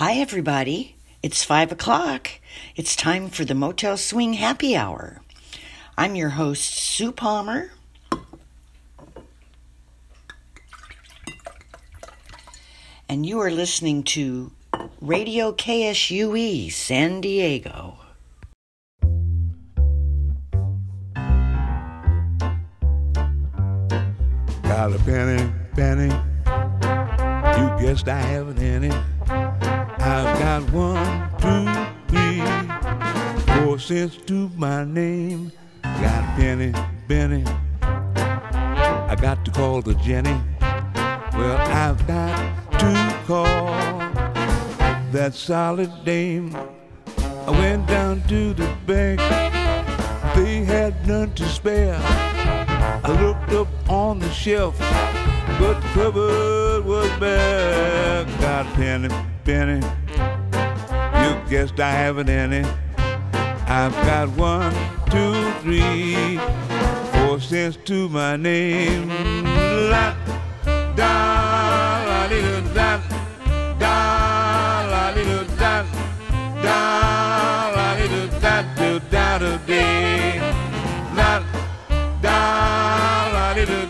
Hi, everybody. It's five o'clock. It's time for the Motel Swing Happy Hour. I'm your host, Sue Palmer. And you are listening to Radio KSUE San Diego. Got a penny, penny. You guessed I haven't any. I've got one, two, three, four cents to my name. Got penny, penny. I got to call the Jenny. Well, I've got to call that solid dame. I went down to the bank. They had none to spare. I looked up on the shelf, but the cupboard was bare. Got penny, penny. You guessed I haven't any. I've got one, two, three, four cents to my name. La, da, la, di, da, da, la, di, da, da, la, di, da, da, da, da, da, la, da, la, di, da, da,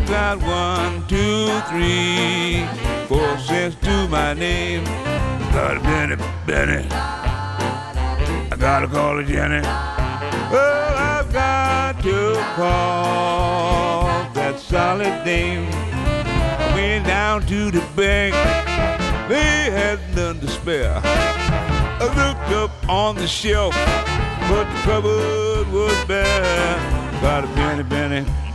I've got one, two, three, four cents to my name. Got a penny, penny. I gotta call it Jenny. Well, I've got to call that solid dame. I went down to the bank. They had none to spare. I looked up on the shelf, but the cupboard was bare. Got a penny, penny.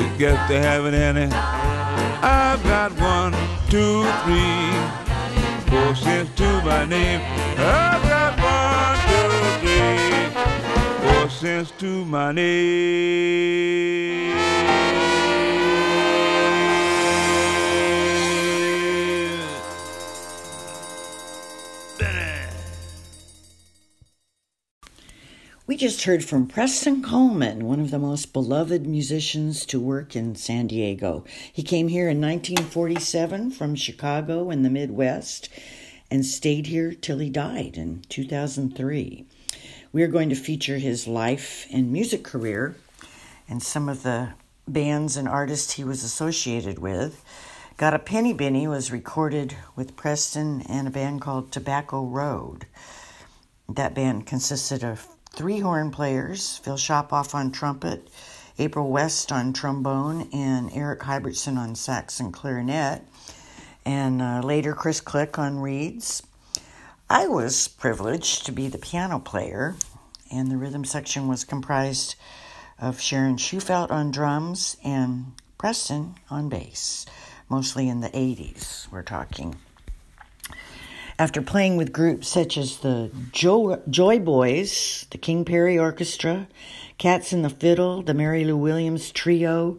You guess they haven't any. I've got one, two, three, four cents to my name. I've got one, two, three, four cents to my name. We just heard from Preston Coleman, one of the most beloved musicians to work in San Diego. He came here in 1947 from Chicago in the Midwest and stayed here till he died in 2003. We are going to feature his life and music career and some of the bands and artists he was associated with. Got a Penny Benny was recorded with Preston and a band called Tobacco Road. That band consisted of three horn players Phil Shopoff on trumpet, April West on trombone, and Eric Hybertson on sax and clarinet, and uh, later Chris Click on reeds. I was privileged to be the piano player, and the rhythm section was comprised of Sharon Schufelt on drums and Preston on bass, mostly in the 80s, we're talking. After playing with groups such as the jo- Joy Boys, the King Perry Orchestra, Cats and the Fiddle, the Mary Lou Williams Trio,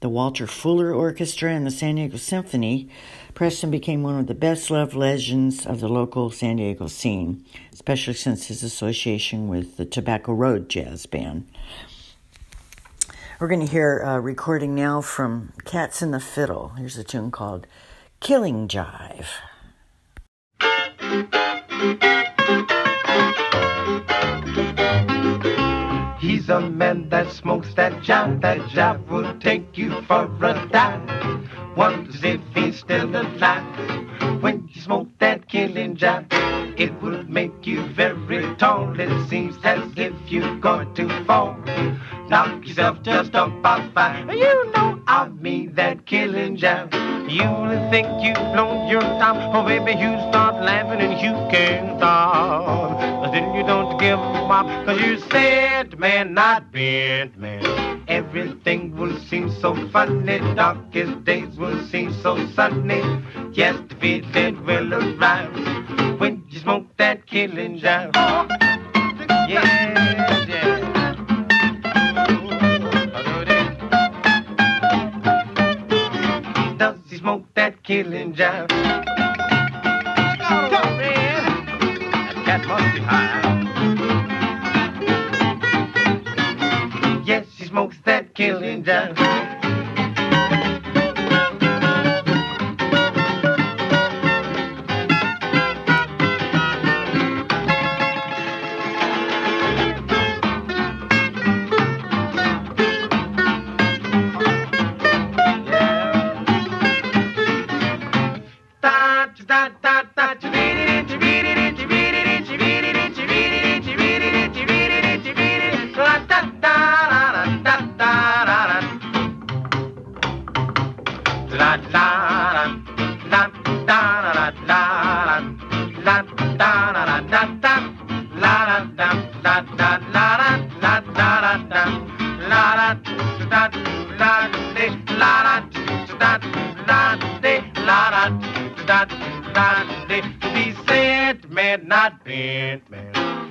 the Walter Fuller Orchestra, and the San Diego Symphony, Preston became one of the best loved legends of the local San Diego scene, especially since his association with the Tobacco Road Jazz Band. We're going to hear a recording now from Cats and the Fiddle. Here's a tune called Killing Jive. He's a man that smokes that jive. That jive will take you for a dive. Wonders if he's still alive. When you smoke that killing jive, it will make you very tall. It seems as if you're going to fall. Knock yourself just about fine. You know I mean that killing jive. You'll think you've blown your top. Oh, baby, you start laughing and you can't stop. But then you don't give up, cause you said man, not bent man. everything will seem so funny. Darkest days will seem so sunny. Yes, the feeling will arrive when you smoke that killing jive. Yeah, yeah. Smoke that killing jive? Go, man. That cat must be high. Yes, he smokes that killing jive.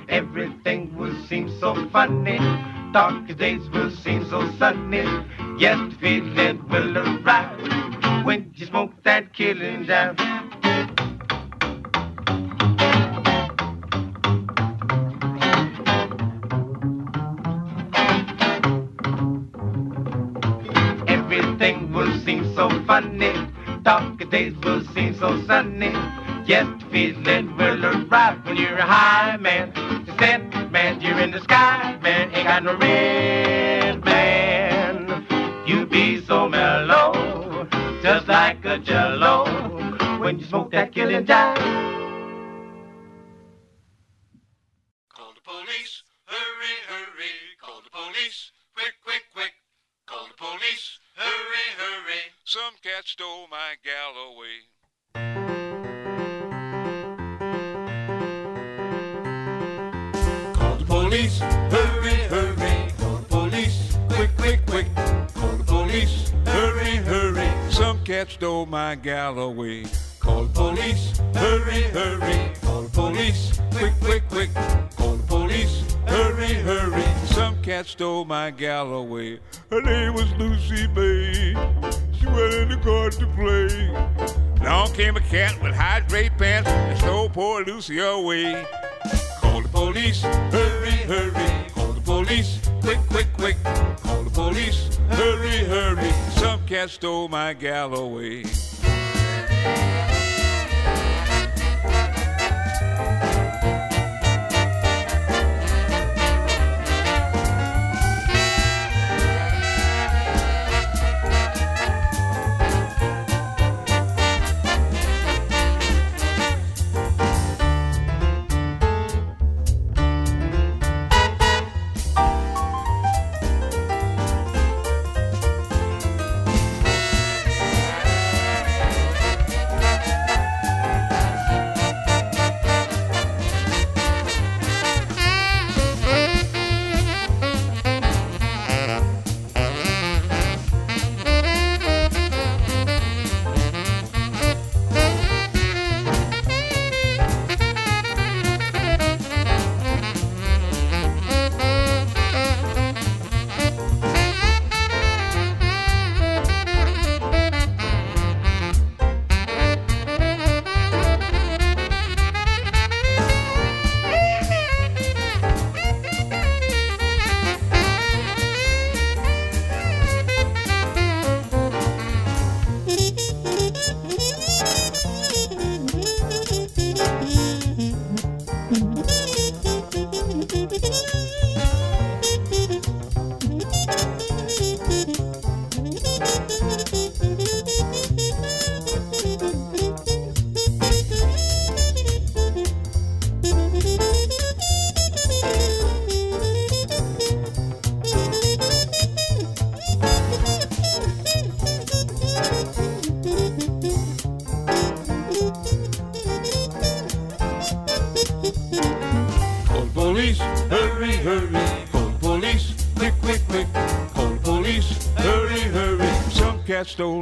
Everything will seem so funny. Dark days will seem so sunny. Yes, the feeling will arrive when you smoke that killing jive. Everything will seem so funny. Dark days will seem so sunny. Yes, the feeling will arrive when you're a high man. Said, man, you're in the sky, man. Ain't got no red, man. You be so mellow, just like a jello. When you smoke that killing jive. Call the police, hurry, hurry. Call the police, quick, quick, quick. Call the police, hurry, hurry. Some cat stole my gal away. Hurry, hurry. Call the police, quick, quick, quick. Call the police, hurry, hurry. Some cat stole my gal away. Call the police, hurry, hurry. Call the police, quick, quick, quick. Call the police, hurry, hurry. Some cat stole my gal away. Her name was Lucy May. She went in the garden to play. Along came a cat with high drape pants and stole poor Lucy away. Police, hurry, hurry. Call the police, quick, quick, quick. Call the police, hurry, hurry. Some cat stole my gal away.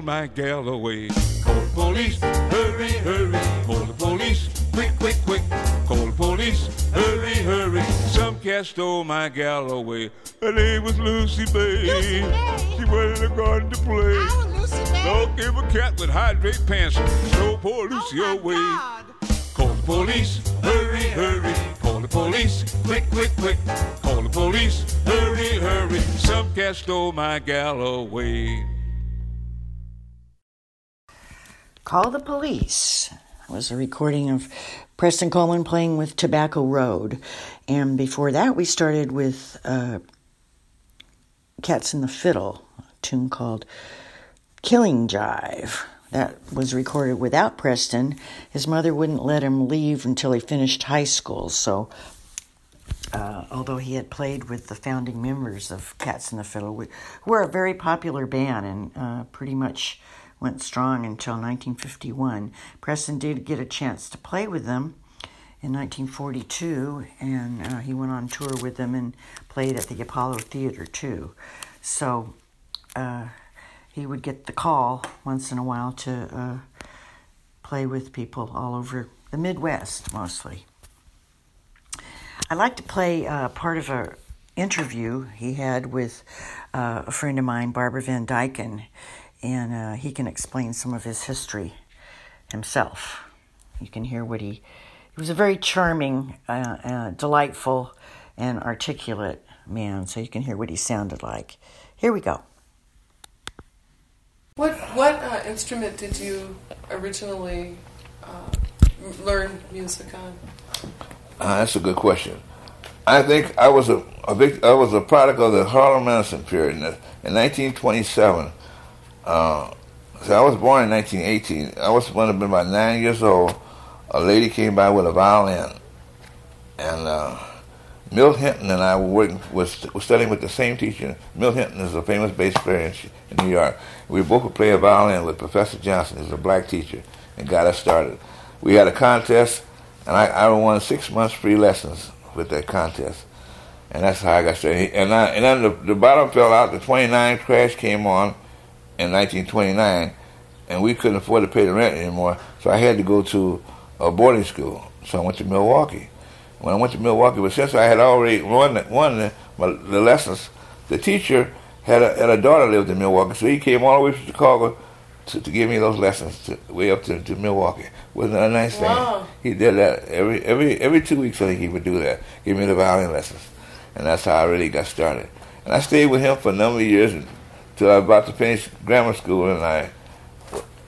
My gal away. Call the police, hurry, hurry. Call the police, quick, quick, quick. Call the police, hurry, hurry. Some cat stole my gal away. Her name was Lucy Bay. Lucy May. She went in the garden to play. Oh, Lucy May. Dog gave a cat with hydrate pants. Stole poor Lucy oh, away. God. Call the police, hurry, hurry. Call the police, quick, quick, quick. Call the police, hurry, hurry. Some cat stole my gal away. Call the Police was a recording of Preston Coleman playing with Tobacco Road. And before that, we started with uh, Cats and the Fiddle, a tune called Killing Jive. That was recorded without Preston. His mother wouldn't let him leave until he finished high school, so uh, although he had played with the founding members of Cats and the Fiddle, we were a very popular band and uh, pretty much went strong until 1951. Preston did get a chance to play with them in 1942, and uh, he went on tour with them and played at the Apollo Theater too. So uh, he would get the call once in a while to uh, play with people all over the Midwest mostly. I'd like to play uh, part of a interview he had with uh, a friend of mine, Barbara Van Dyken, and uh, he can explain some of his history himself. You can hear what he. He was a very charming, uh, uh, delightful, and articulate man, so you can hear what he sounded like. Here we go. What what uh, instrument did you originally uh, learn music on? Uh, that's a good question. I think I was a, a vic- I was a product of the Harlem Renaissance period. In, in 1927, uh, so I was born in 1918. I was when have been about nine years old. A lady came by with a violin, and uh, Milt Hinton and I were working was, was studying with the same teacher. Milt Hinton is a famous bass player in, in New York. We both would play a violin with Professor Johnson, who's a black teacher, and got us started. We had a contest, and I, I won six months free lessons with that contest, and that's how I got started. And I, and then the, the bottom fell out. The 29 crash came on in 1929, and we couldn't afford to pay the rent anymore, so I had to go to a boarding school. So I went to Milwaukee. When I went to Milwaukee, but since I had already won the, won the, the lessons, the teacher had a, had a daughter lived in Milwaukee, so he came all the way from Chicago to, to give me those lessons to, way up to, to Milwaukee. Wasn't that a nice thing? Wow. He did that every every every two weeks. I think he would do that, give me the violin lessons, and that's how I really got started. And I stayed with him for a number of years until I was about to finish grammar school, and I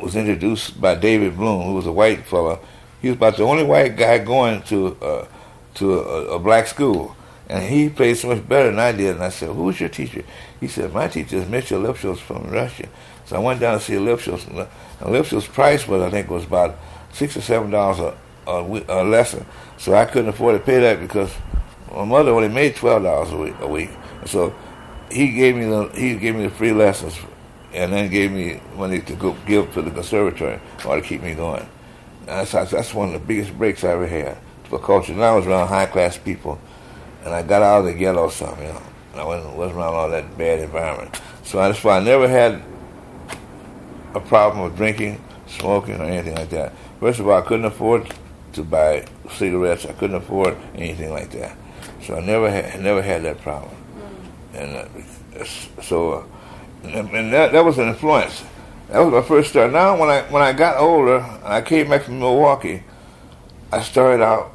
was introduced by David Bloom, who was a white fellow. He was about the only white guy going to uh, to a, a black school, and he played so much better than I did. And I said, "Who's your teacher?" He said, "My teacher is Mitchell Lipschutz from Russia." So I went down to see Lipschutz, and Lipschutz's price was, I think, was about six or seven dollars a, a, lesson. So I couldn't afford to pay that because my mother only made twelve dollars. A week. So he gave me the he gave me the free lessons, and then gave me money to go give to the conservatory order to keep me going. That's that's one of the biggest breaks I ever had for culture. And I was around high class people, and I got out of the ghetto some, you know. I wasn't, wasn't around all that bad environment. So that's why I never had a problem with drinking, smoking, or anything like that. First of all, I couldn't afford to buy cigarettes. I couldn't afford anything like that. So I never had never had that problem. And uh, so, uh, and, that that was an influence. That was my first start. Now, when I when I got older, and I came back from Milwaukee, I started out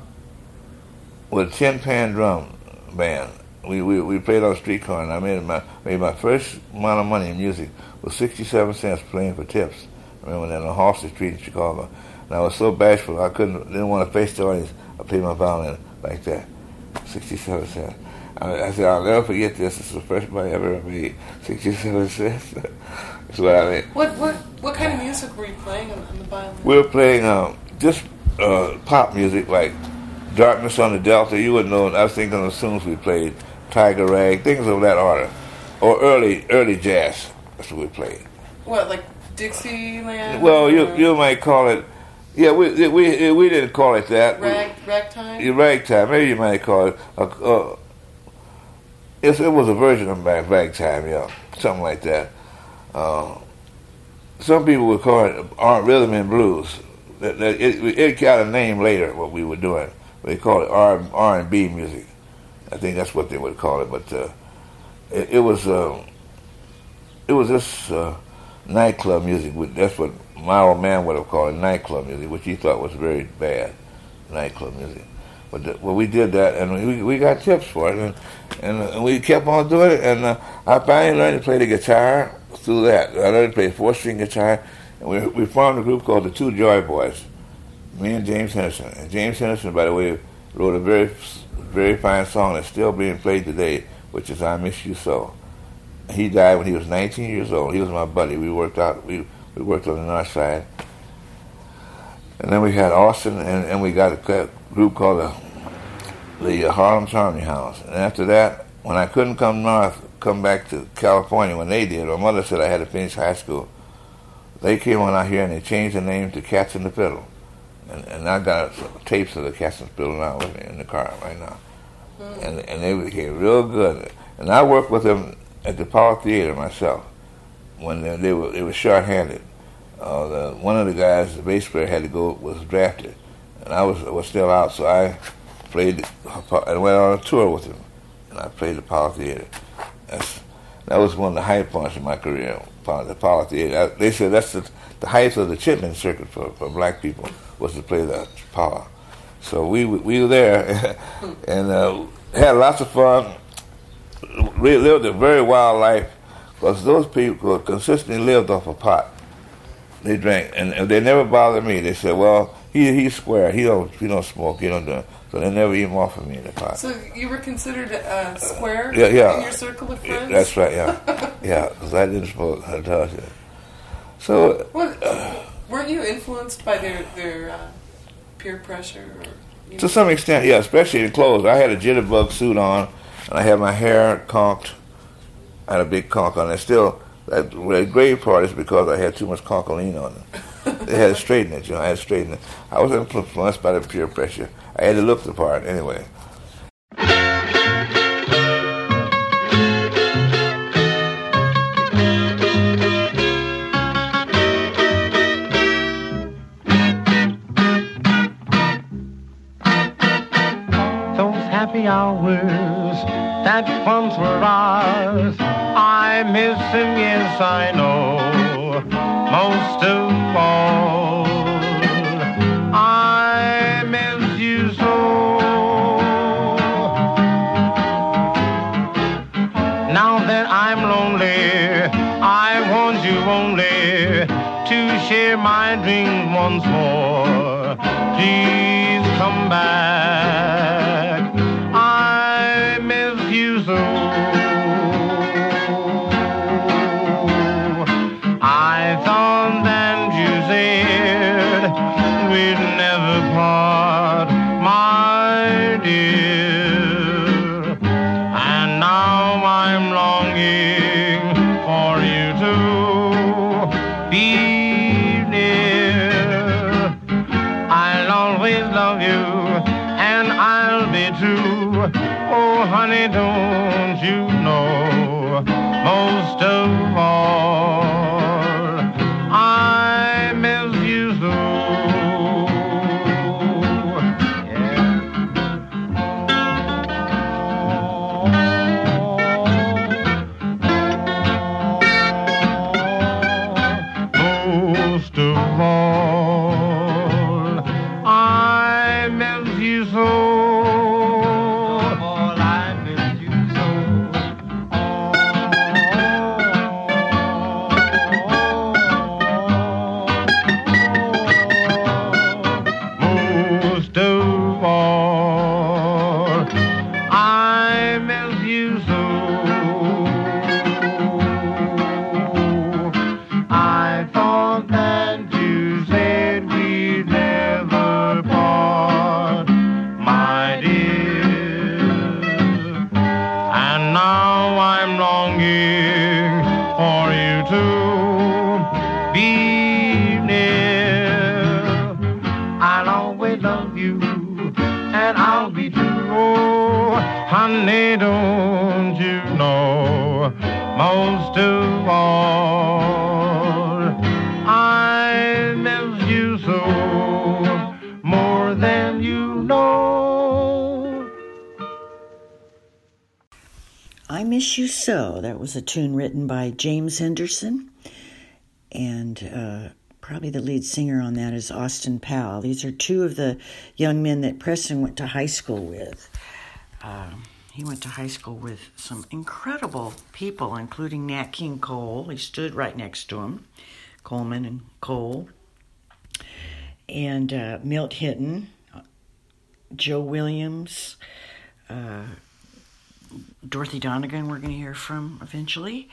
with a tin pan drum band. We, we we played on the street corner, and I made my made my first amount of money in music was sixty seven cents playing for tips. I remember that on Halsted Street in Chicago. And I was so bashful I couldn't didn't want to face the audience. I played my violin like that, sixty seven cents. I, I said I'll never forget this. This is the first money I ever made, sixty seven cents. That's what I mean. What what what kind of music were you playing on, on the violin? We were playing um, just uh, pop music like Darkness on the Delta. You would know. I was thinking of the tunes we played, Tiger Rag, things of that order, or early early jazz. That's what we played. What like Dixieland? Well, you you might call it. Yeah, we we we didn't call it that. rag ragtime. Ragtime. Maybe you might call it. A, uh, it was a version of rag, ragtime, yeah, something like that. Uh, some people would call it R- rhythm and blues. That it, it got a name later what we were doing. They called it R R and B music. I think that's what they would call it. But uh, it, it was uh, it was this uh, nightclub music. That's what my old man would have called it nightclub music, which he thought was very bad nightclub music. But the, well, we did that, and we we got tips for it, and and, and we kept on doing it. And uh, I finally learned to play the guitar through that. I learned to play four string guitar, and we we formed a group called the Two Joy Boys. Me and James Henderson. And James Henderson, by the way, wrote a very very fine song that's still being played today, which is "I Miss You So." He died when he was 19 years old. He was my buddy. We worked out. We we worked on the north side. And then we had Austin, and, and we got a group called the, the Harlem Harmony Hounds. And after that, when I couldn't come north, come back to California when they did, my mother said I had to finish high school. They came on out here and they changed the name to Cats and the Fiddle. And, and I got tapes of the Cats and the Fiddle now with me in the car right now. Mm. And, and they became real good. And I worked with them at the Apollo Theater myself when they, they were they were short-handed. Uh, the, one of the guys, the bass player, had to go was drafted, and I was was still out, so I played. I went on a tour with him, and I played the Apollo Theater. That's, that was one of the high points in my career. The Apollo Theater. I, they said that's the, the height of the chitlin circuit for, for black people was to play the Apollo. So we we were there, and uh, had lots of fun. We lived a very wild life because those people consistently lived off a pot. They drank, and they never bothered me. They said, "Well, he he's square. He don't he don't smoke. He don't do." It. So they never even offered me the pot. So you were considered uh, square yeah, yeah. in your circle of friends. That's right. Yeah, yeah. Because I didn't smoke. I told you. So. Well, weren't you influenced by their their uh, peer pressure? Or, to some extent, yeah. Especially in clothes. I had a jitterbug suit on, and I had my hair conked I had a big conk on it. Still, that, the great part is because I had too much congolene on it. They had to straighten it, you know. I had to straighten it. I was influenced by the peer pressure. I had to look the part anyway. Those happy hours that once were ours I miss him, yes, I know, most of all. Oh, honey, don't you know? Most of all You So. That was a tune written by James Henderson. And uh, probably the lead singer on that is Austin Powell. These are two of the young men that Preston went to high school with. Um, he went to high school with some incredible people, including Nat King Cole. He stood right next to him, Coleman and Cole, and uh, Milt Hinton, Joe Williams, uh, Dorothy Donegan, we're going to hear from eventually.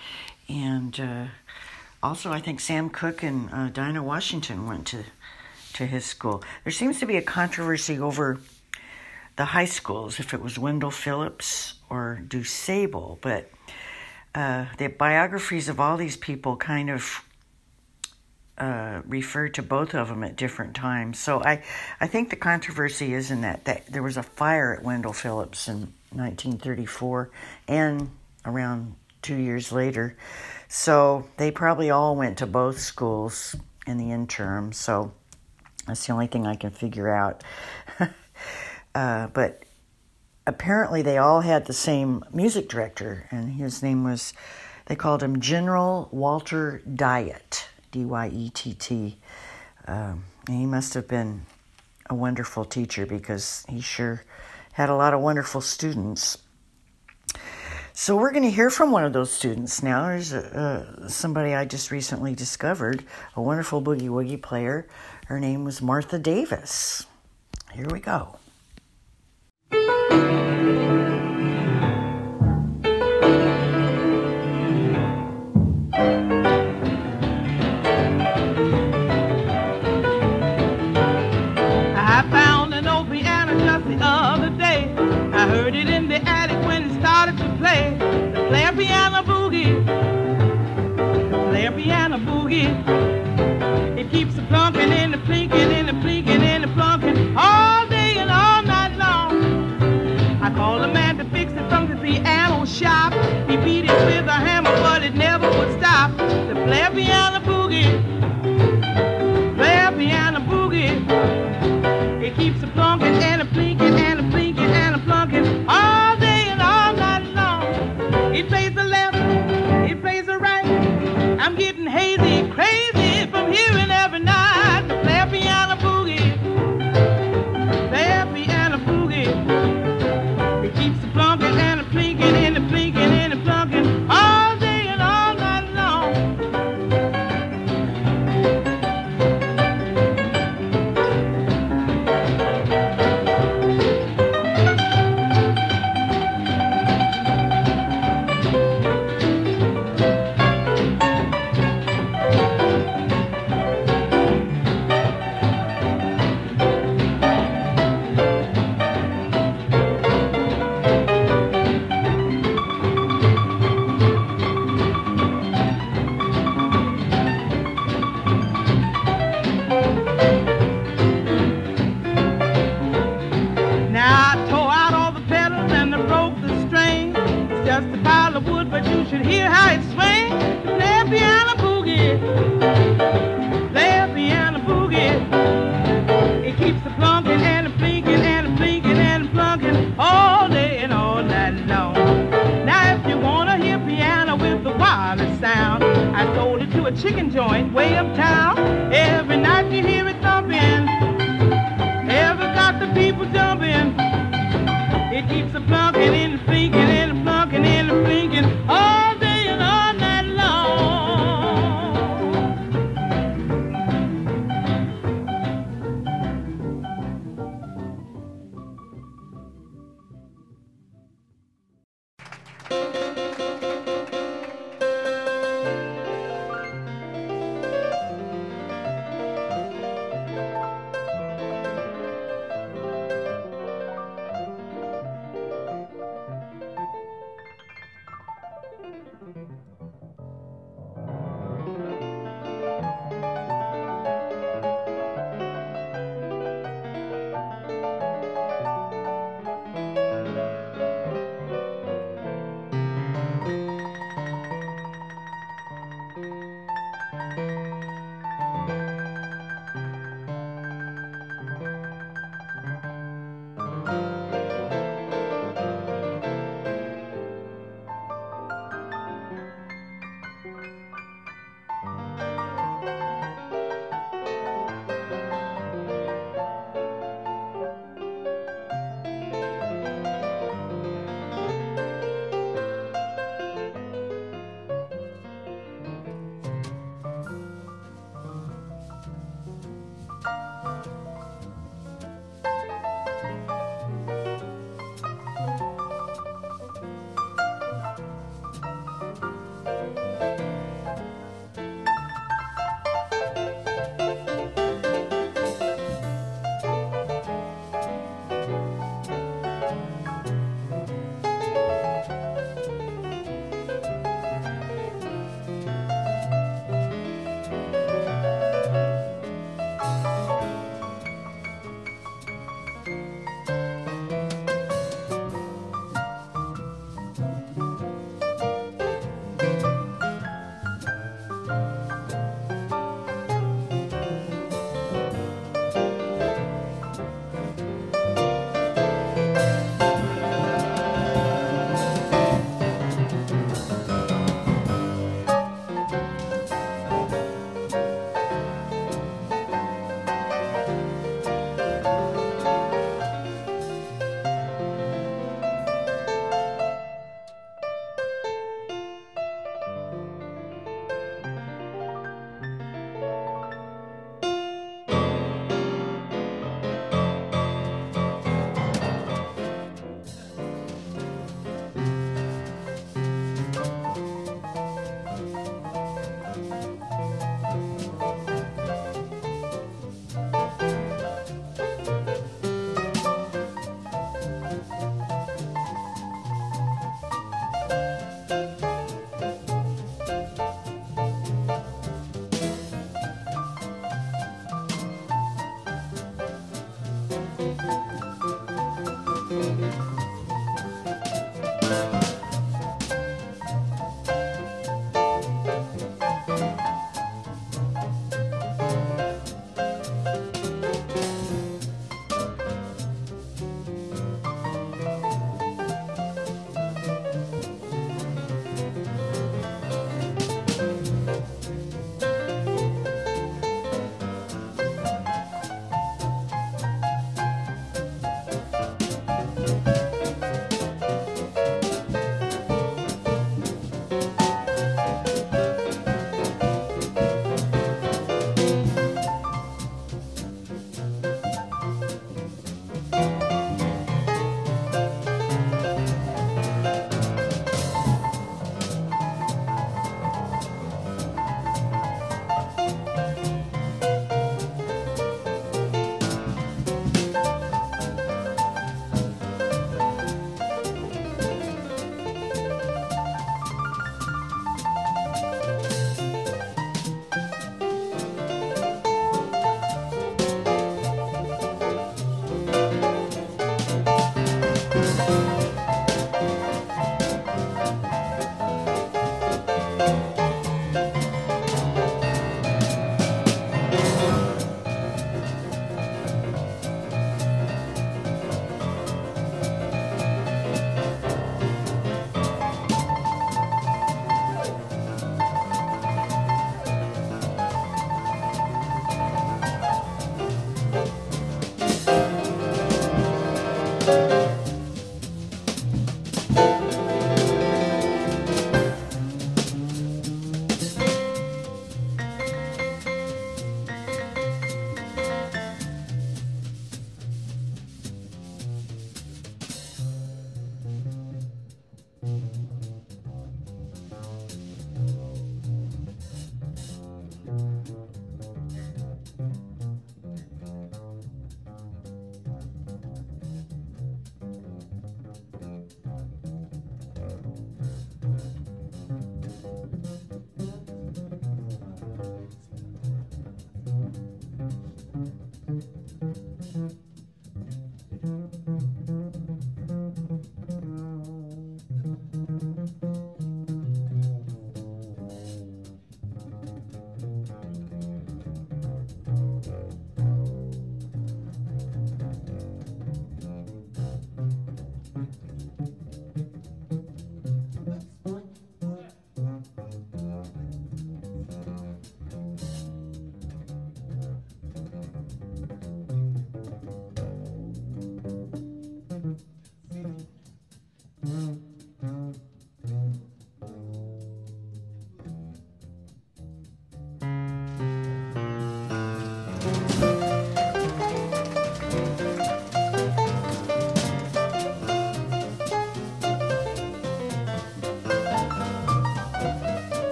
And uh, also, I think Sam Cooke and uh, Dinah Washington went to, to his school. There seems to be a controversy over the high schools, if it was Wendell Phillips or DuSable, but uh, the biographies of all these people kind of uh, refer to both of them at different times. So I, I think the controversy is in that, that there was a fire at Wendell Phillips in 1934 and around two years later. So they probably all went to both schools in the interim. So that's the only thing I can figure out. uh, but apparently they all had the same music director, and his name was, they called him General Walter Dyett, D Y E T T. Um, he must have been a wonderful teacher because he sure had a lot of wonderful students. So we're going to hear from one of those students now. There's uh, somebody I just recently discovered, a wonderful boogie woogie player. Her name was Martha Davis. Here we go. It keeps the plunking and the plinking and the plinking and the plunking all day and all night long. I a man to fix it from the piano shop. He beat it with a hammer, but it never would stop. The player piano boogie.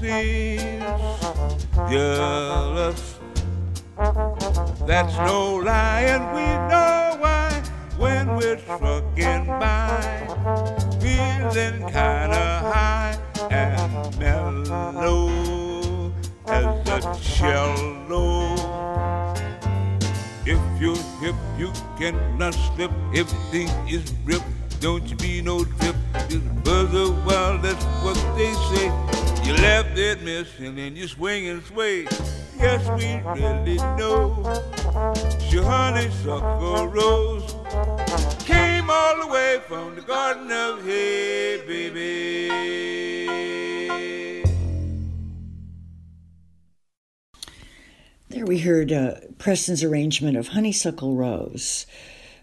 Seems jealous. That's no lie, and we know why when we're trucking by, feeling kinda high and mellow as a cello. If you're hip, you cannot slip. Everything is ripped. Don't you be no left miss and then you swing and sway. Yes, we really know. Your honeysuckle rose came all the way from the Garden of Hay, baby. There we heard uh, Preston's arrangement of Honeysuckle Rose,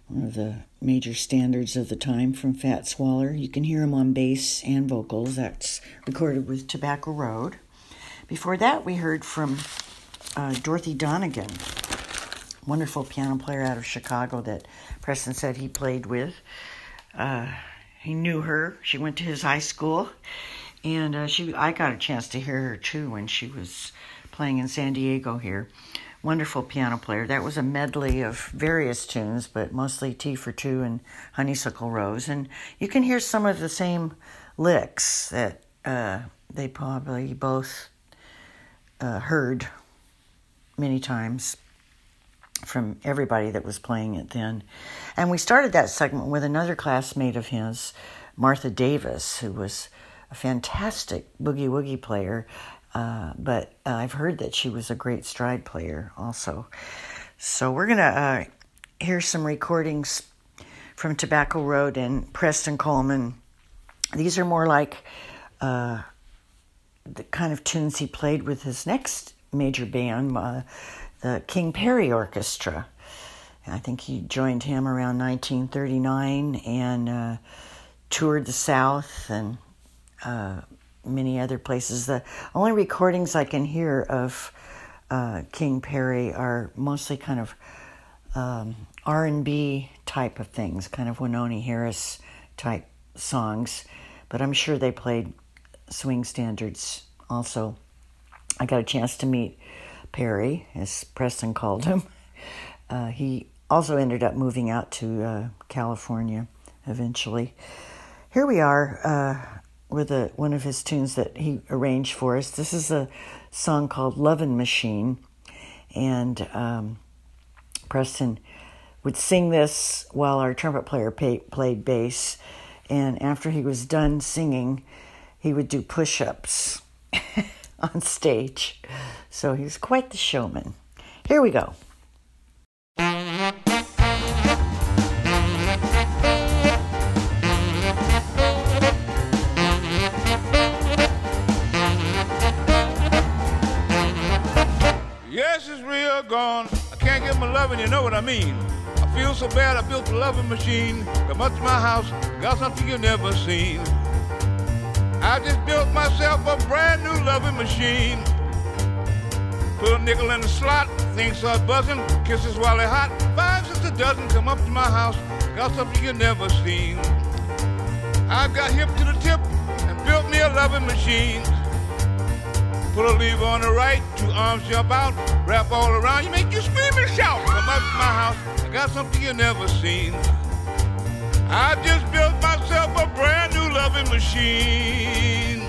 one of the major standards of the time from Fats Waller. You can hear him on bass and vocals. That's recorded with Tobacco Road. Before that, we heard from uh, Dorothy Donegan, wonderful piano player out of Chicago that Preston said he played with. Uh, he knew her. She went to his high school, and uh, she I got a chance to hear her too when she was playing in San Diego here. Wonderful piano player. That was a medley of various tunes, but mostly Tea for Two and Honeysuckle Rose. And you can hear some of the same licks that uh, they probably both uh, heard many times from everybody that was playing it then. And we started that segment with another classmate of his, Martha Davis, who was a fantastic boogie woogie player. Uh, but uh, I've heard that she was a great stride player also. So we're going to uh, hear some recordings from Tobacco Road and Preston Coleman. These are more like uh, the kind of tunes he played with his next major band, uh, the King Perry Orchestra. I think he joined him around 1939 and uh, toured the South and uh, many other places. The only recordings I can hear of uh, King Perry are mostly kind of um, R&B type of things, kind of Wynonie Harris type songs, but I'm sure they played swing standards also. I got a chance to meet Perry, as Preston called him. Uh, he also ended up moving out to uh, California eventually. Here we are uh, with a, one of his tunes that he arranged for us. This is a song called Lovin' Machine, and um, Preston would sing this while our trumpet player pay, played bass. And after he was done singing, he would do push ups on stage. So he was quite the showman. Here we go. Yes, it's real gone. I can't get my loving, you know what I mean. I feel so bad I built a loving machine. Come up to my house, got something you've never seen. I just built myself a brand new loving machine. Put a nickel in the slot, things start buzzing, kisses while they're hot. Five, six, a dozen come up to my house, got something you've never seen. I got hip to the tip and built me a loving machine. Put a lever on the right, two arms jump out, wrap all around, you make you scream and shout. Come up to my house, I got something you never seen. I just built myself a brand new loving machine.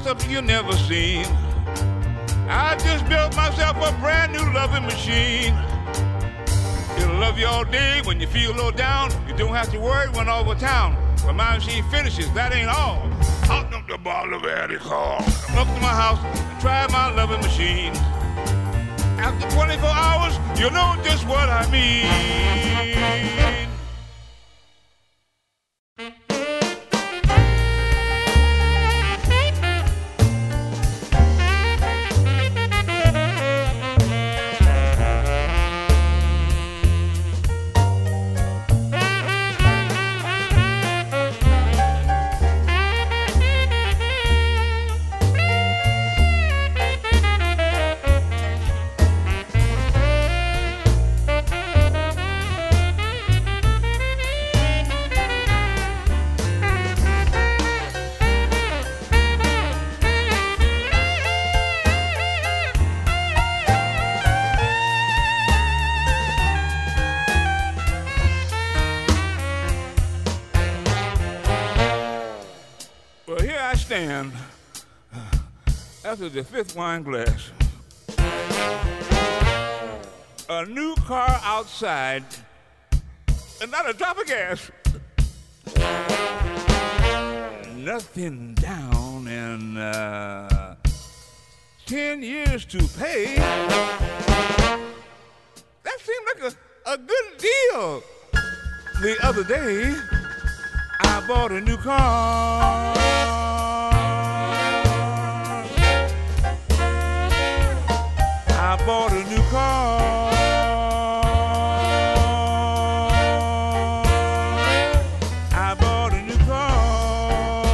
Something you never seen. I just built myself a brand new loving machine. It'll love you all day when you feel low down. You don't have to worry when over town. When my machine finishes, that ain't all. Out jump the ball of alcohol. Come up to my house and try my loving machine. After 24 hours, you'll know just what I mean. Stand after the fifth wine glass. A new car outside, and not a drop of gas. Nothing down, and uh, ten years to pay. That seemed like a, a good deal. The other day, I bought a new car. I bought a new car. I bought a new car.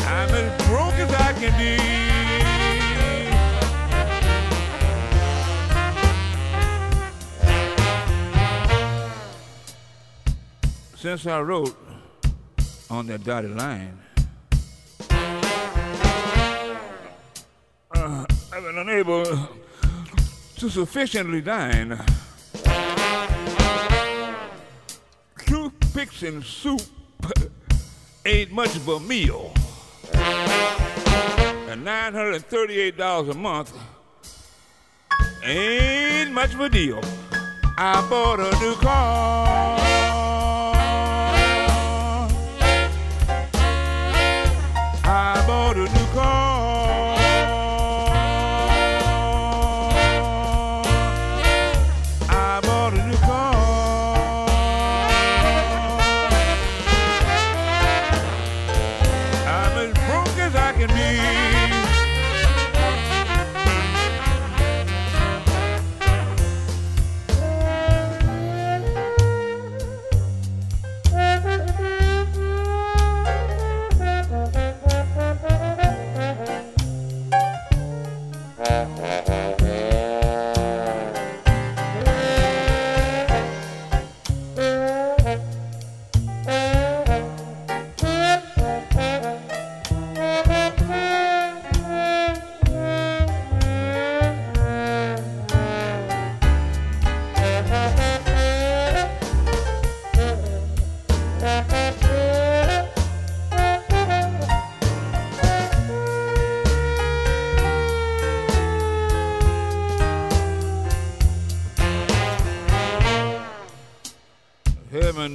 I'm as broke as I can be. Since I wrote on that dotted line, uh, unable to sufficiently dine. Toothpicks and soup ain't much of a meal. And $938 a month ain't much of a deal. I bought a new car. I bought a new car.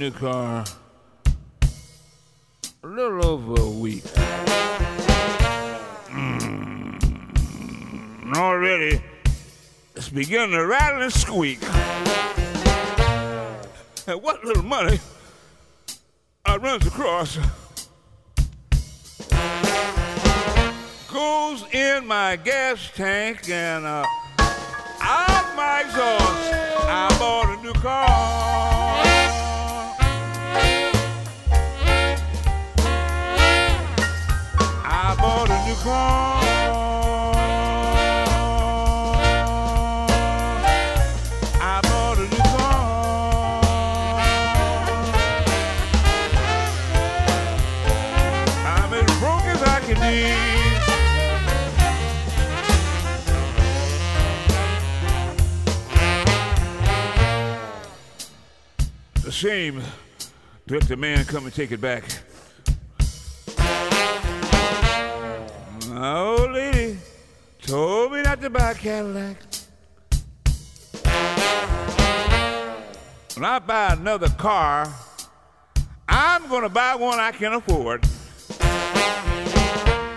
New car a little over a week. Mm, already it's beginning to rattle and squeak. And what little money I runs across goes in my gas tank and uh, out my exhaust. I bought a new car. Shame to let the man come and take it back. To buy a Cadillac. When I buy another car, I'm going to buy one I can afford.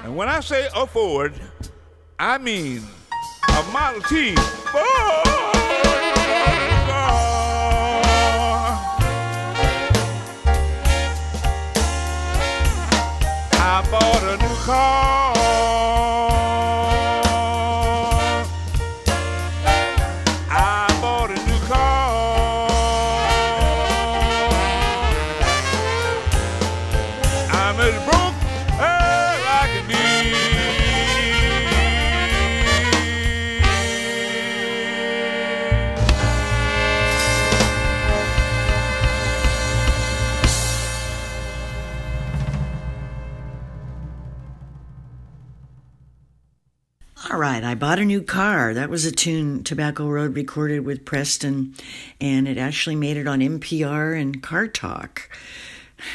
And when I say afford, I mean a Model T. Car. I bought a new car. I bought a new car. That was a tune Tobacco Road recorded with Preston, and it actually made it on NPR and Car Talk.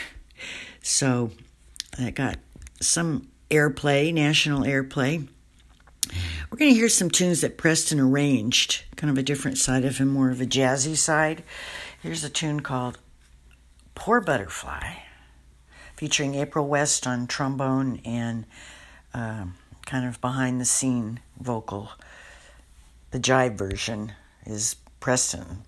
So that got some airplay, national airplay. We're going to hear some tunes that Preston arranged, kind of a different side of him, more of a jazzy side. Here's a tune called Poor Butterfly, featuring April West on trombone and um, kind of behind the scene vocal. The jive version is Preston.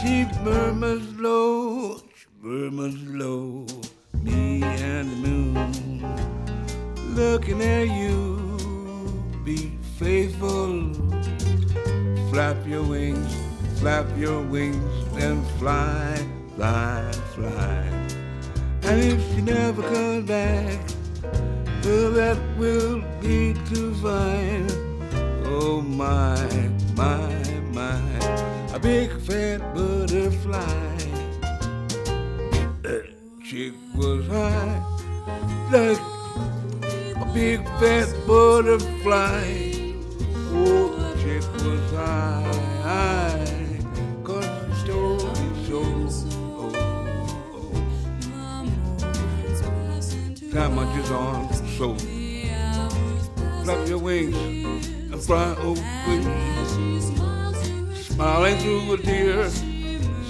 She murmurs low, she murmurs low, me and the moon, looking at you, be faithful. Flap your wings, flap your wings, and fly, fly, fly. And if she never comes back, well, that will be too fine. Oh my, my, my, big fat butterfly. That chick was high, like a big fat butterfly. Oh, the chick was high, high, cause told me so. Oh, oh. Time marches on, so flap your wings and fly away. Smiling through a tear,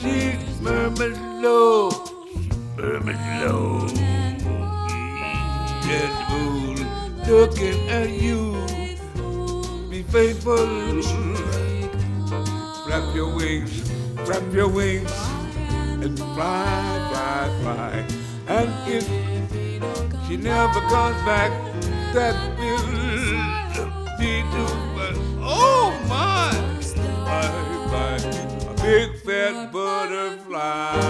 she murmured low, she murmured low. Yes, moon, looking at you, be faithful. Flap your wings, flap your wings, and fly, fly, fly. And if she never comes back, that will be too much. Oh my, a big fat butterfly.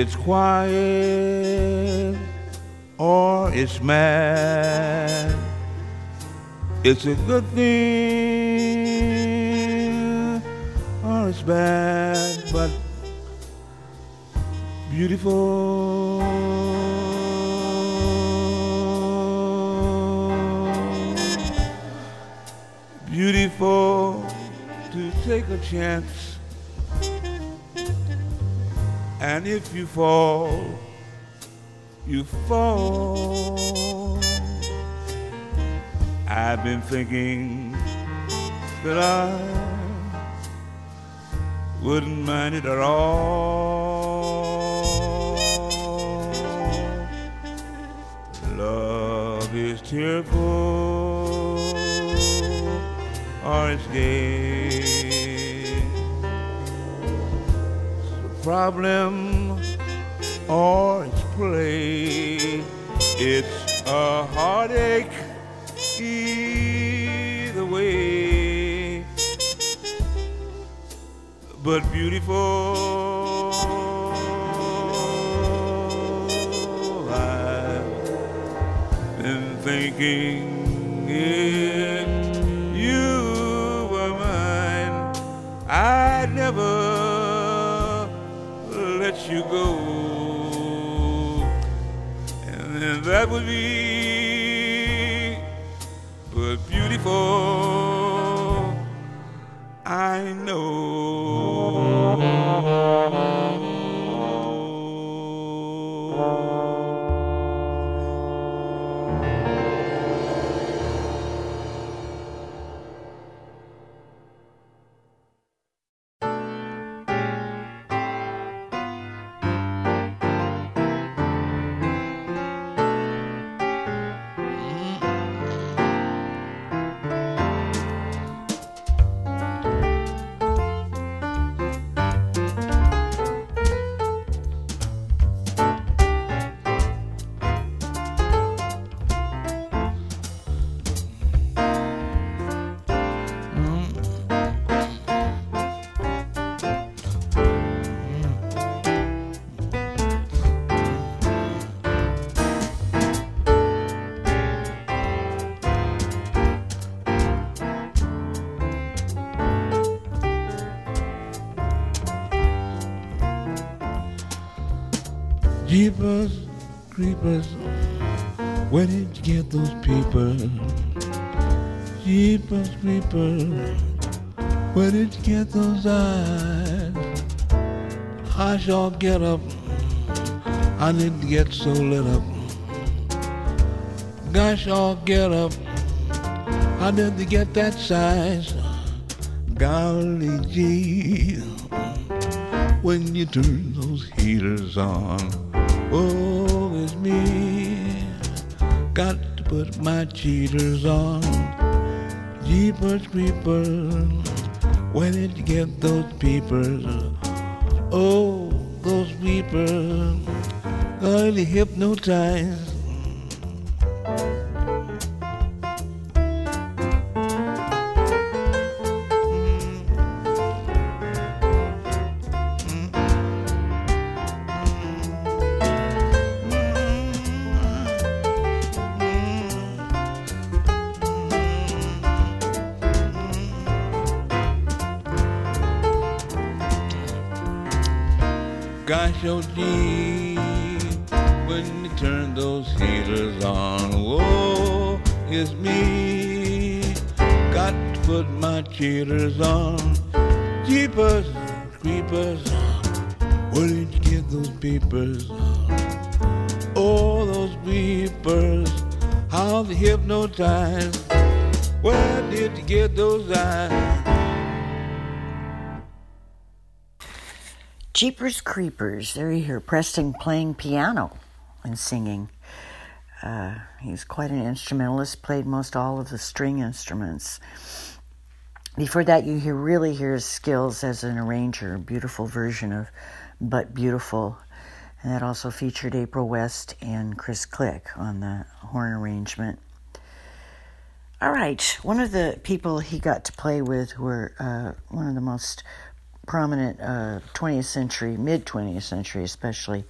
It's quiet, or it's mad. It's a good thing, or it's bad, if you fall, you fall. I've been thinking that I wouldn't mind it at all. Love is tearful or it's gay. It's problem or it's play. It's a heartache either way, but beautiful. I've been thinking if you were mine, I'd never let you go. That would be but beautiful. I know. Creepers, where did you get those papers? Jeepers, creepers, where did you get those eyes? I shall get up, I need to get so lit up. Gosh, I'll get up, I need to get that size. Golly gee, when you turn those heaters on. Oh, me. Got to put my cheaters on. Jeepers creepers, where did you get those peepers? Oh, those peepers, really hypnotized. Gosh, cheaters on. Jeepers, creepers, where did you get those peepers? Oh, those peepers, how they hypnotize. Where did you get those eyes? Jeepers Creepers. There you hear Preston playing piano and singing. Uh, he's quite an instrumentalist, played most all of the string instruments. Before that, you hear, really hear his skills as an arranger, a beautiful version of But Beautiful. And that also featured April West and Chris Click on the horn arrangement. All right, one of the people he got to play with were uh, one of the most prominent uh, 20th century, mid 20th century especially,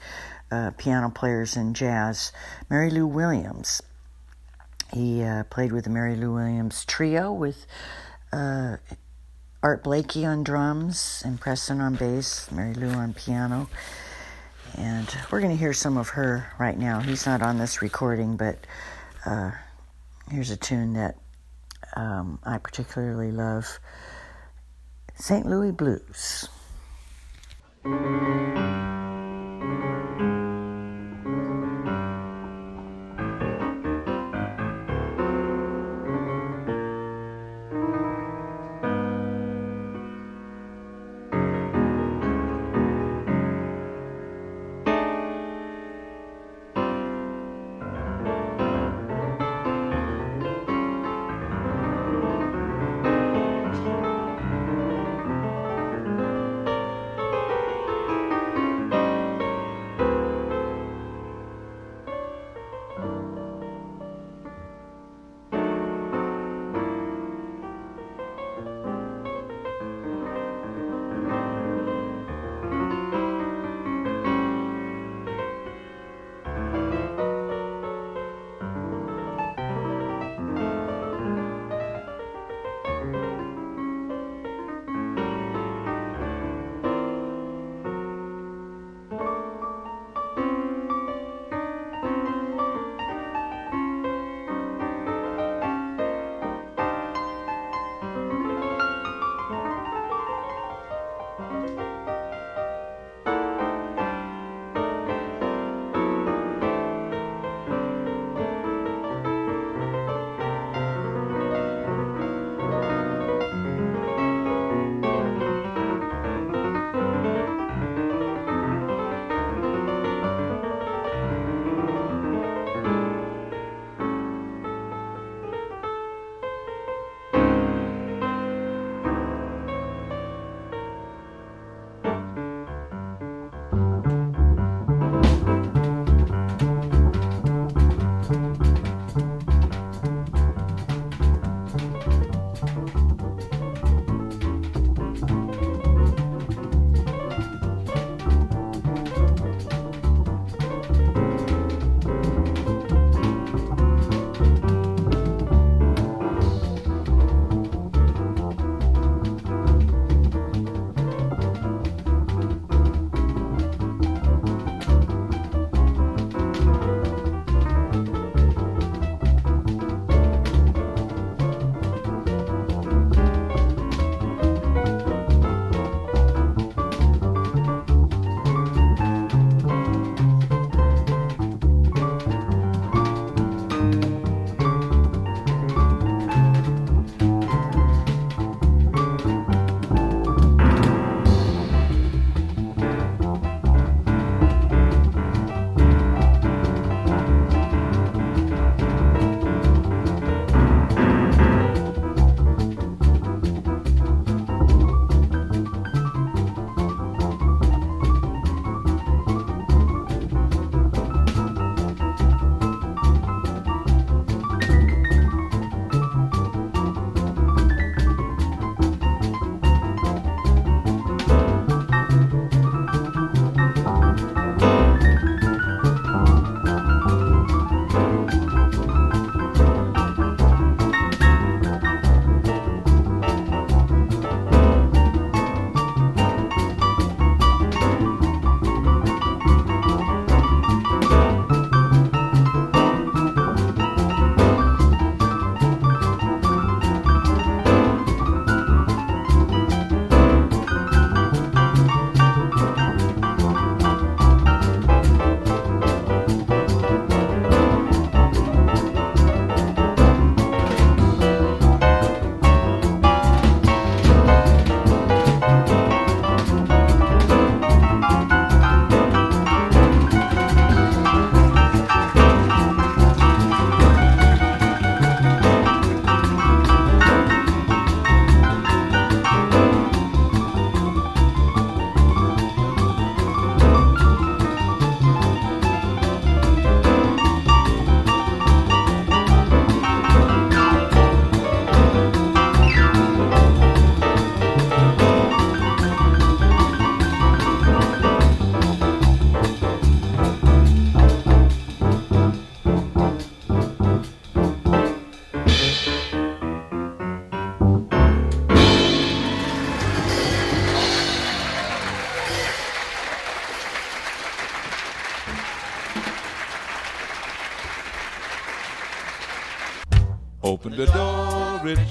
uh, piano players in jazz, Mary Lou Williams. He uh, played with the Mary Lou Williams Trio with uh, Art Blakey on drums and Preston on bass, Mary Lou on piano. And we're going to hear some of her right now. He's not on this recording, but uh, here's a tune that um, I particularly love. St. Louis Blues.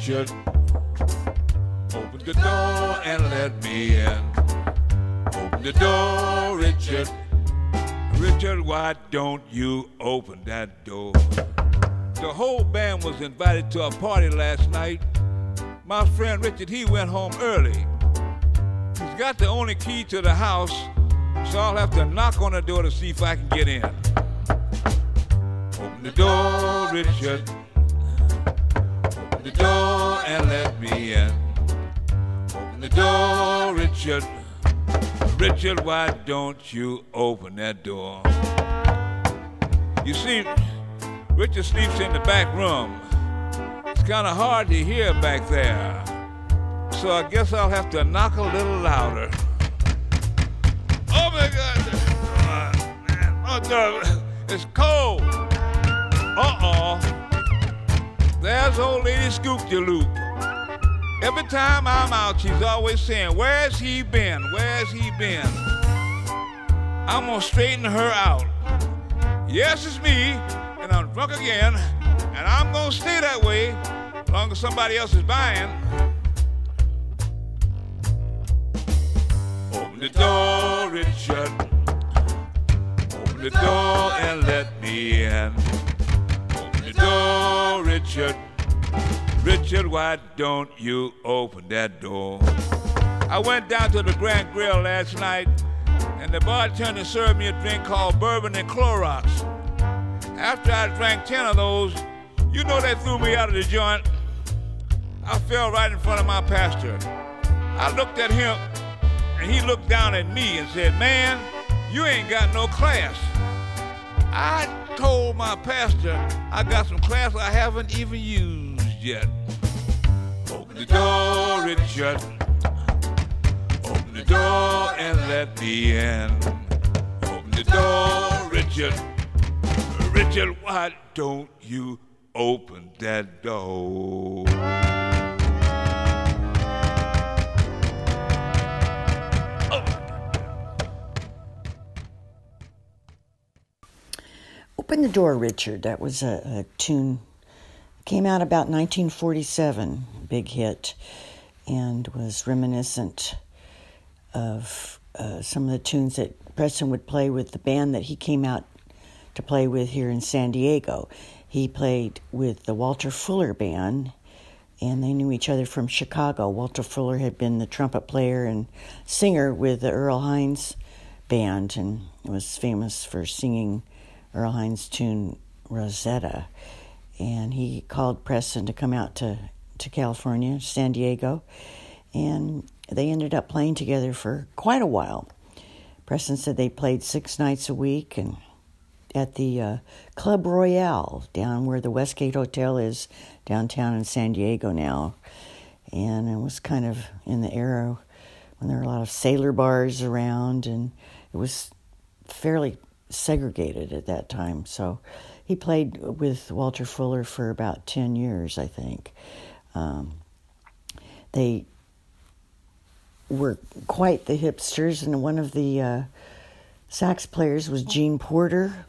Richard. Open the door and let me in. Open the door, Richard. Richard, why don't you open that door? The whole band was invited to a party last night. My friend Richard, he went home early. He's got the only key to the house, so I'll have to knock on the door to see if I can get in. Open the door, Richard. The door and let me in. Open the door, Richard. Richard, why don't you open that door? You see, Richard sleeps in the back room. It's kind of hard to hear back there. So I guess I'll have to knock a little louder. Oh my God! Uh, man, oh, no. It's cold. Uh-oh. There's old lady Scoop de Loop. Every time I'm out, she's always saying, Where's he been? Where's he been? I'm gonna straighten her out. Yes, it's me, and I'm drunk again, and I'm gonna stay that way as long as somebody else is buying. Open the door, Richard. Open the door and let me in. Door, Richard. Richard, why don't you open that door? I went down to the Grand Grill last night, and the bartender served me a drink called bourbon and Clorox. After I drank 10 of those, you know they threw me out of the joint. I fell right in front of my pastor. I looked at him, and he looked down at me and said, Man, you ain't got no class. I told my pastor I got some class I haven't even used yet. Open the door, Richard. Open the door and let me in. Open the door, Richard. Richard, why don't you open that door? Open the Door, Richard. That was a, a tune. Came out about 1947, big hit, and was reminiscent of uh, some of the tunes that Preston would play with the band that he came out to play with here in San Diego. He played with the Walter Fuller Band, and they knew each other from Chicago. Walter Fuller had been the trumpet player and singer with the Earl Hines Band and was famous for singing Earl Hines' tune Rosetta. And he called Preston to come out to, to California, San Diego, and they ended up playing together for quite a while. Preston said they played six nights a week and at the uh, Club Royale down where the Westgate Hotel is downtown in San Diego now. And it was kind of in the era when there were a lot of sailor bars around and it was fairly segregated at that time. So he played with Walter Fuller for about 10 years, I think. Um, they were quite the hipsters, and one of the uh, sax players was Gene Porter.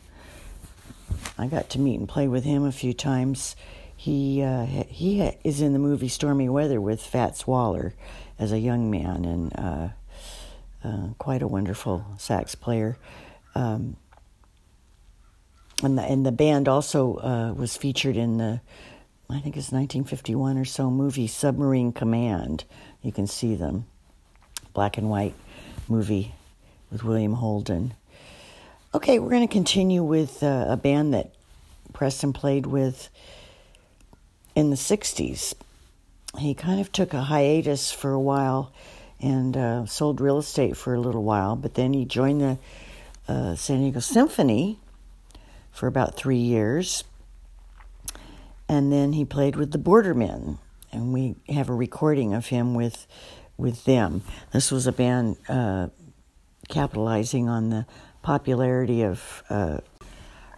I got to meet and play with him a few times. He uh, he is in the movie Stormy Weather with Fats Waller as a young man, and uh, uh quite a wonderful sax player. Um, and the and the band also uh, was featured in the I think it's 1951 or so movie Submarine Command. You can see them, black and white movie with William Holden. Okay, we're going to continue with uh, a band that Preston played with in the 60s. He kind of took a hiatus for a while and uh, sold real estate for a little while, but then he joined the uh, San Diego Symphony for about three years. And then he played with the Bordermen, and we have a recording of him with with them. This was a band uh, capitalizing on the popularity of uh,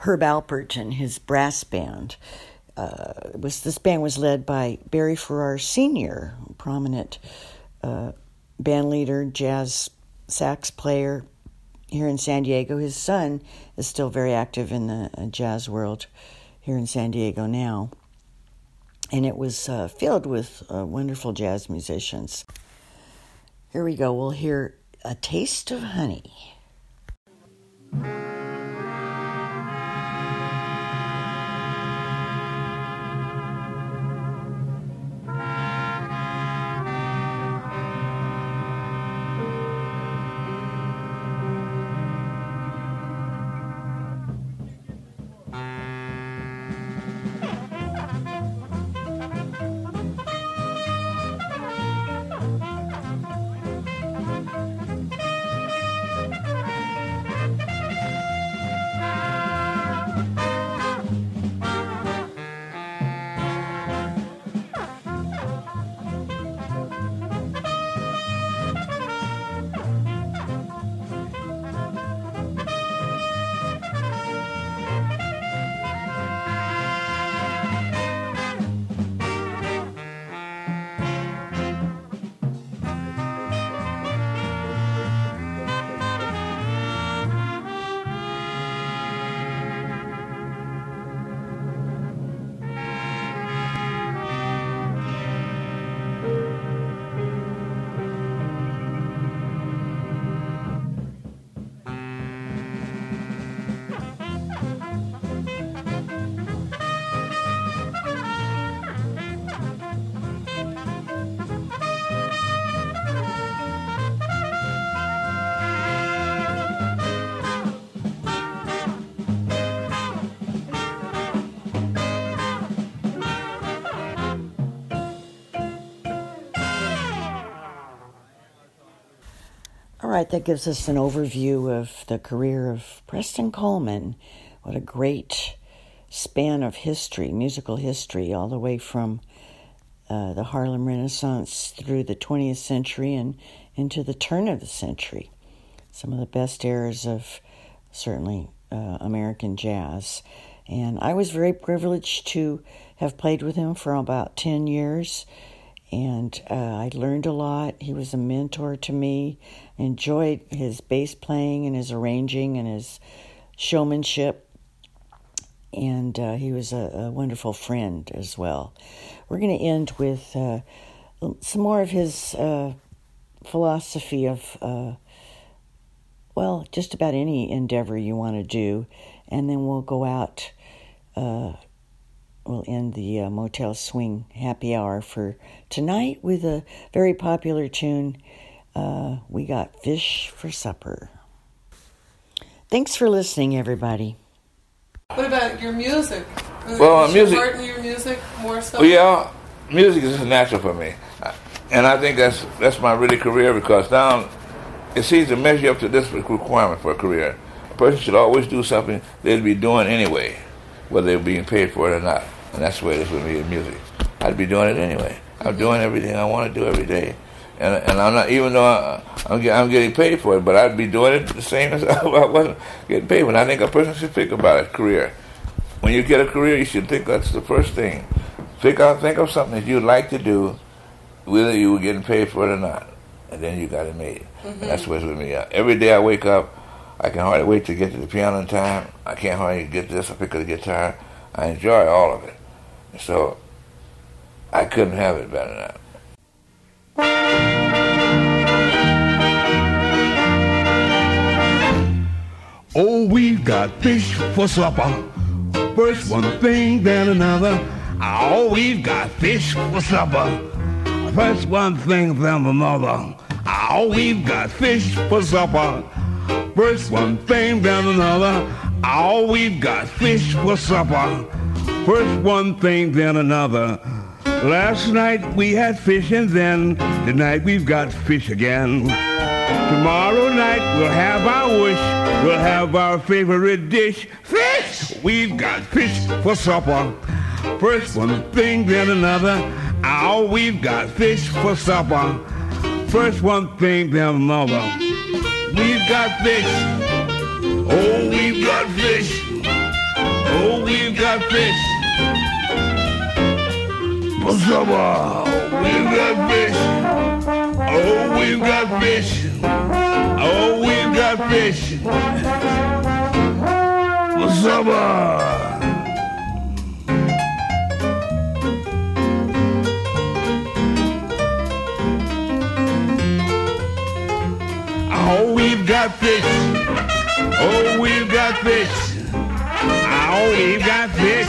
Herb Alpert and his brass band. Uh, was this band was led by Barry Farrar Sr., prominent uh, band leader, jazz sax player, here in San Diego. His son is still very active in the uh, jazz world here in San Diego now. and it was uh, filled with uh, wonderful jazz musicians. Here we go. We'll hear A Taste of Honey. All right, that gives us an overview of the career of Preston Coleman. What a great span of history, musical history, all the way from uh, the Harlem Renaissance through the 20th century and into the turn of the century. Some of the best eras of certainly uh, American jazz. And I was very privileged to have played with him for about 10 years and uh, I learned a lot. He was a mentor to me. Enjoyed his bass playing and his arranging and his showmanship, and uh, he was a, a, wonderful friend as well. We're going to end with uh, some more of his uh, philosophy of, uh, well, just about any endeavor you want to do, and then we'll go out uh, we'll end the uh, Motel Swing happy hour for tonight with a very popular tune. Uh, we got fish for supper. Thanks for listening, everybody. What about your music? Well, is music. Your your music more so. Well, yeah, music is just natural for me, and I think that's that's my really career because now it seems to measure up to this requirement for a career. A person should always do something they'd be doing anyway, whether they were being paid for it or not. And that's the way it is with me in music. I'd be doing it anyway. I'm doing everything I want to do every day. And, and I'm not, even though I, I'm, I'm getting paid for it, but I'd be doing it the same as I wasn't getting paid. When I think a person should think about a career. When you get a career, you should think that's the first thing. Think of, think of something that you'd like to do, whether you were getting paid for it or not. And then you got it made. Mm-hmm. And that's what's with me. Every day I wake up, I can hardly wait to get to the piano in time. I can't hardly get this. I pick up the guitar. I enjoy all of it. So I couldn't have it better than that. Oh, we've got fish for supper. First one thing, then another. Oh, we've got fish for supper. First one thing, then another. Oh, we've got fish for supper. First one thing, then another. Oh, we've got fish for supper. First one thing, then another. Last night we had fish and then tonight we've got fish again. Tomorrow night we'll have our wish. We'll have our favorite dish. Fish! We've got fish for supper. First one thing, then another. Oh, we've got fish for supper. First one thing, then another. We've got fish. Oh, we've got fish. Oh, we've got fish. Pasaba, we've got fish. Oh, we've got fish. Oh, we've got fish. Pasaba. Got fish. Oh, we've got fish. Ah, oh, we've got fish.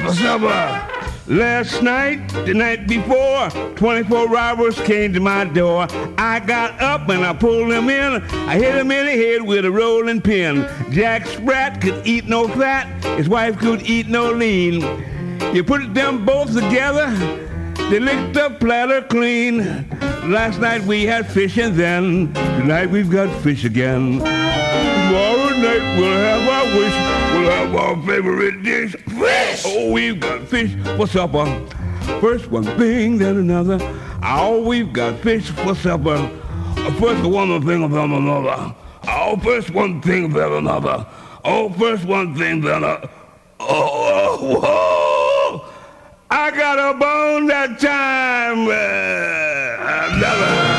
For supper. Uh, last night, the night before, 24 robbers came to my door. I got up and I pulled them in. I hit them in the head with a rolling pin. Jack Sprat could eat no fat. His wife could eat no lean. You put them both together, they licked the platter clean. Last night we had fish and then tonight we've got fish again. Tomorrow night we'll have our wish. We'll have our favorite dish. Fish! Oh, we've got fish for supper. First one thing, then another. Oh, we've got fish for supper. First one thing, then another. Oh, first one thing, then another. Oh, first one thing, then another. Oh, whoa! I got a bone that time. Uh.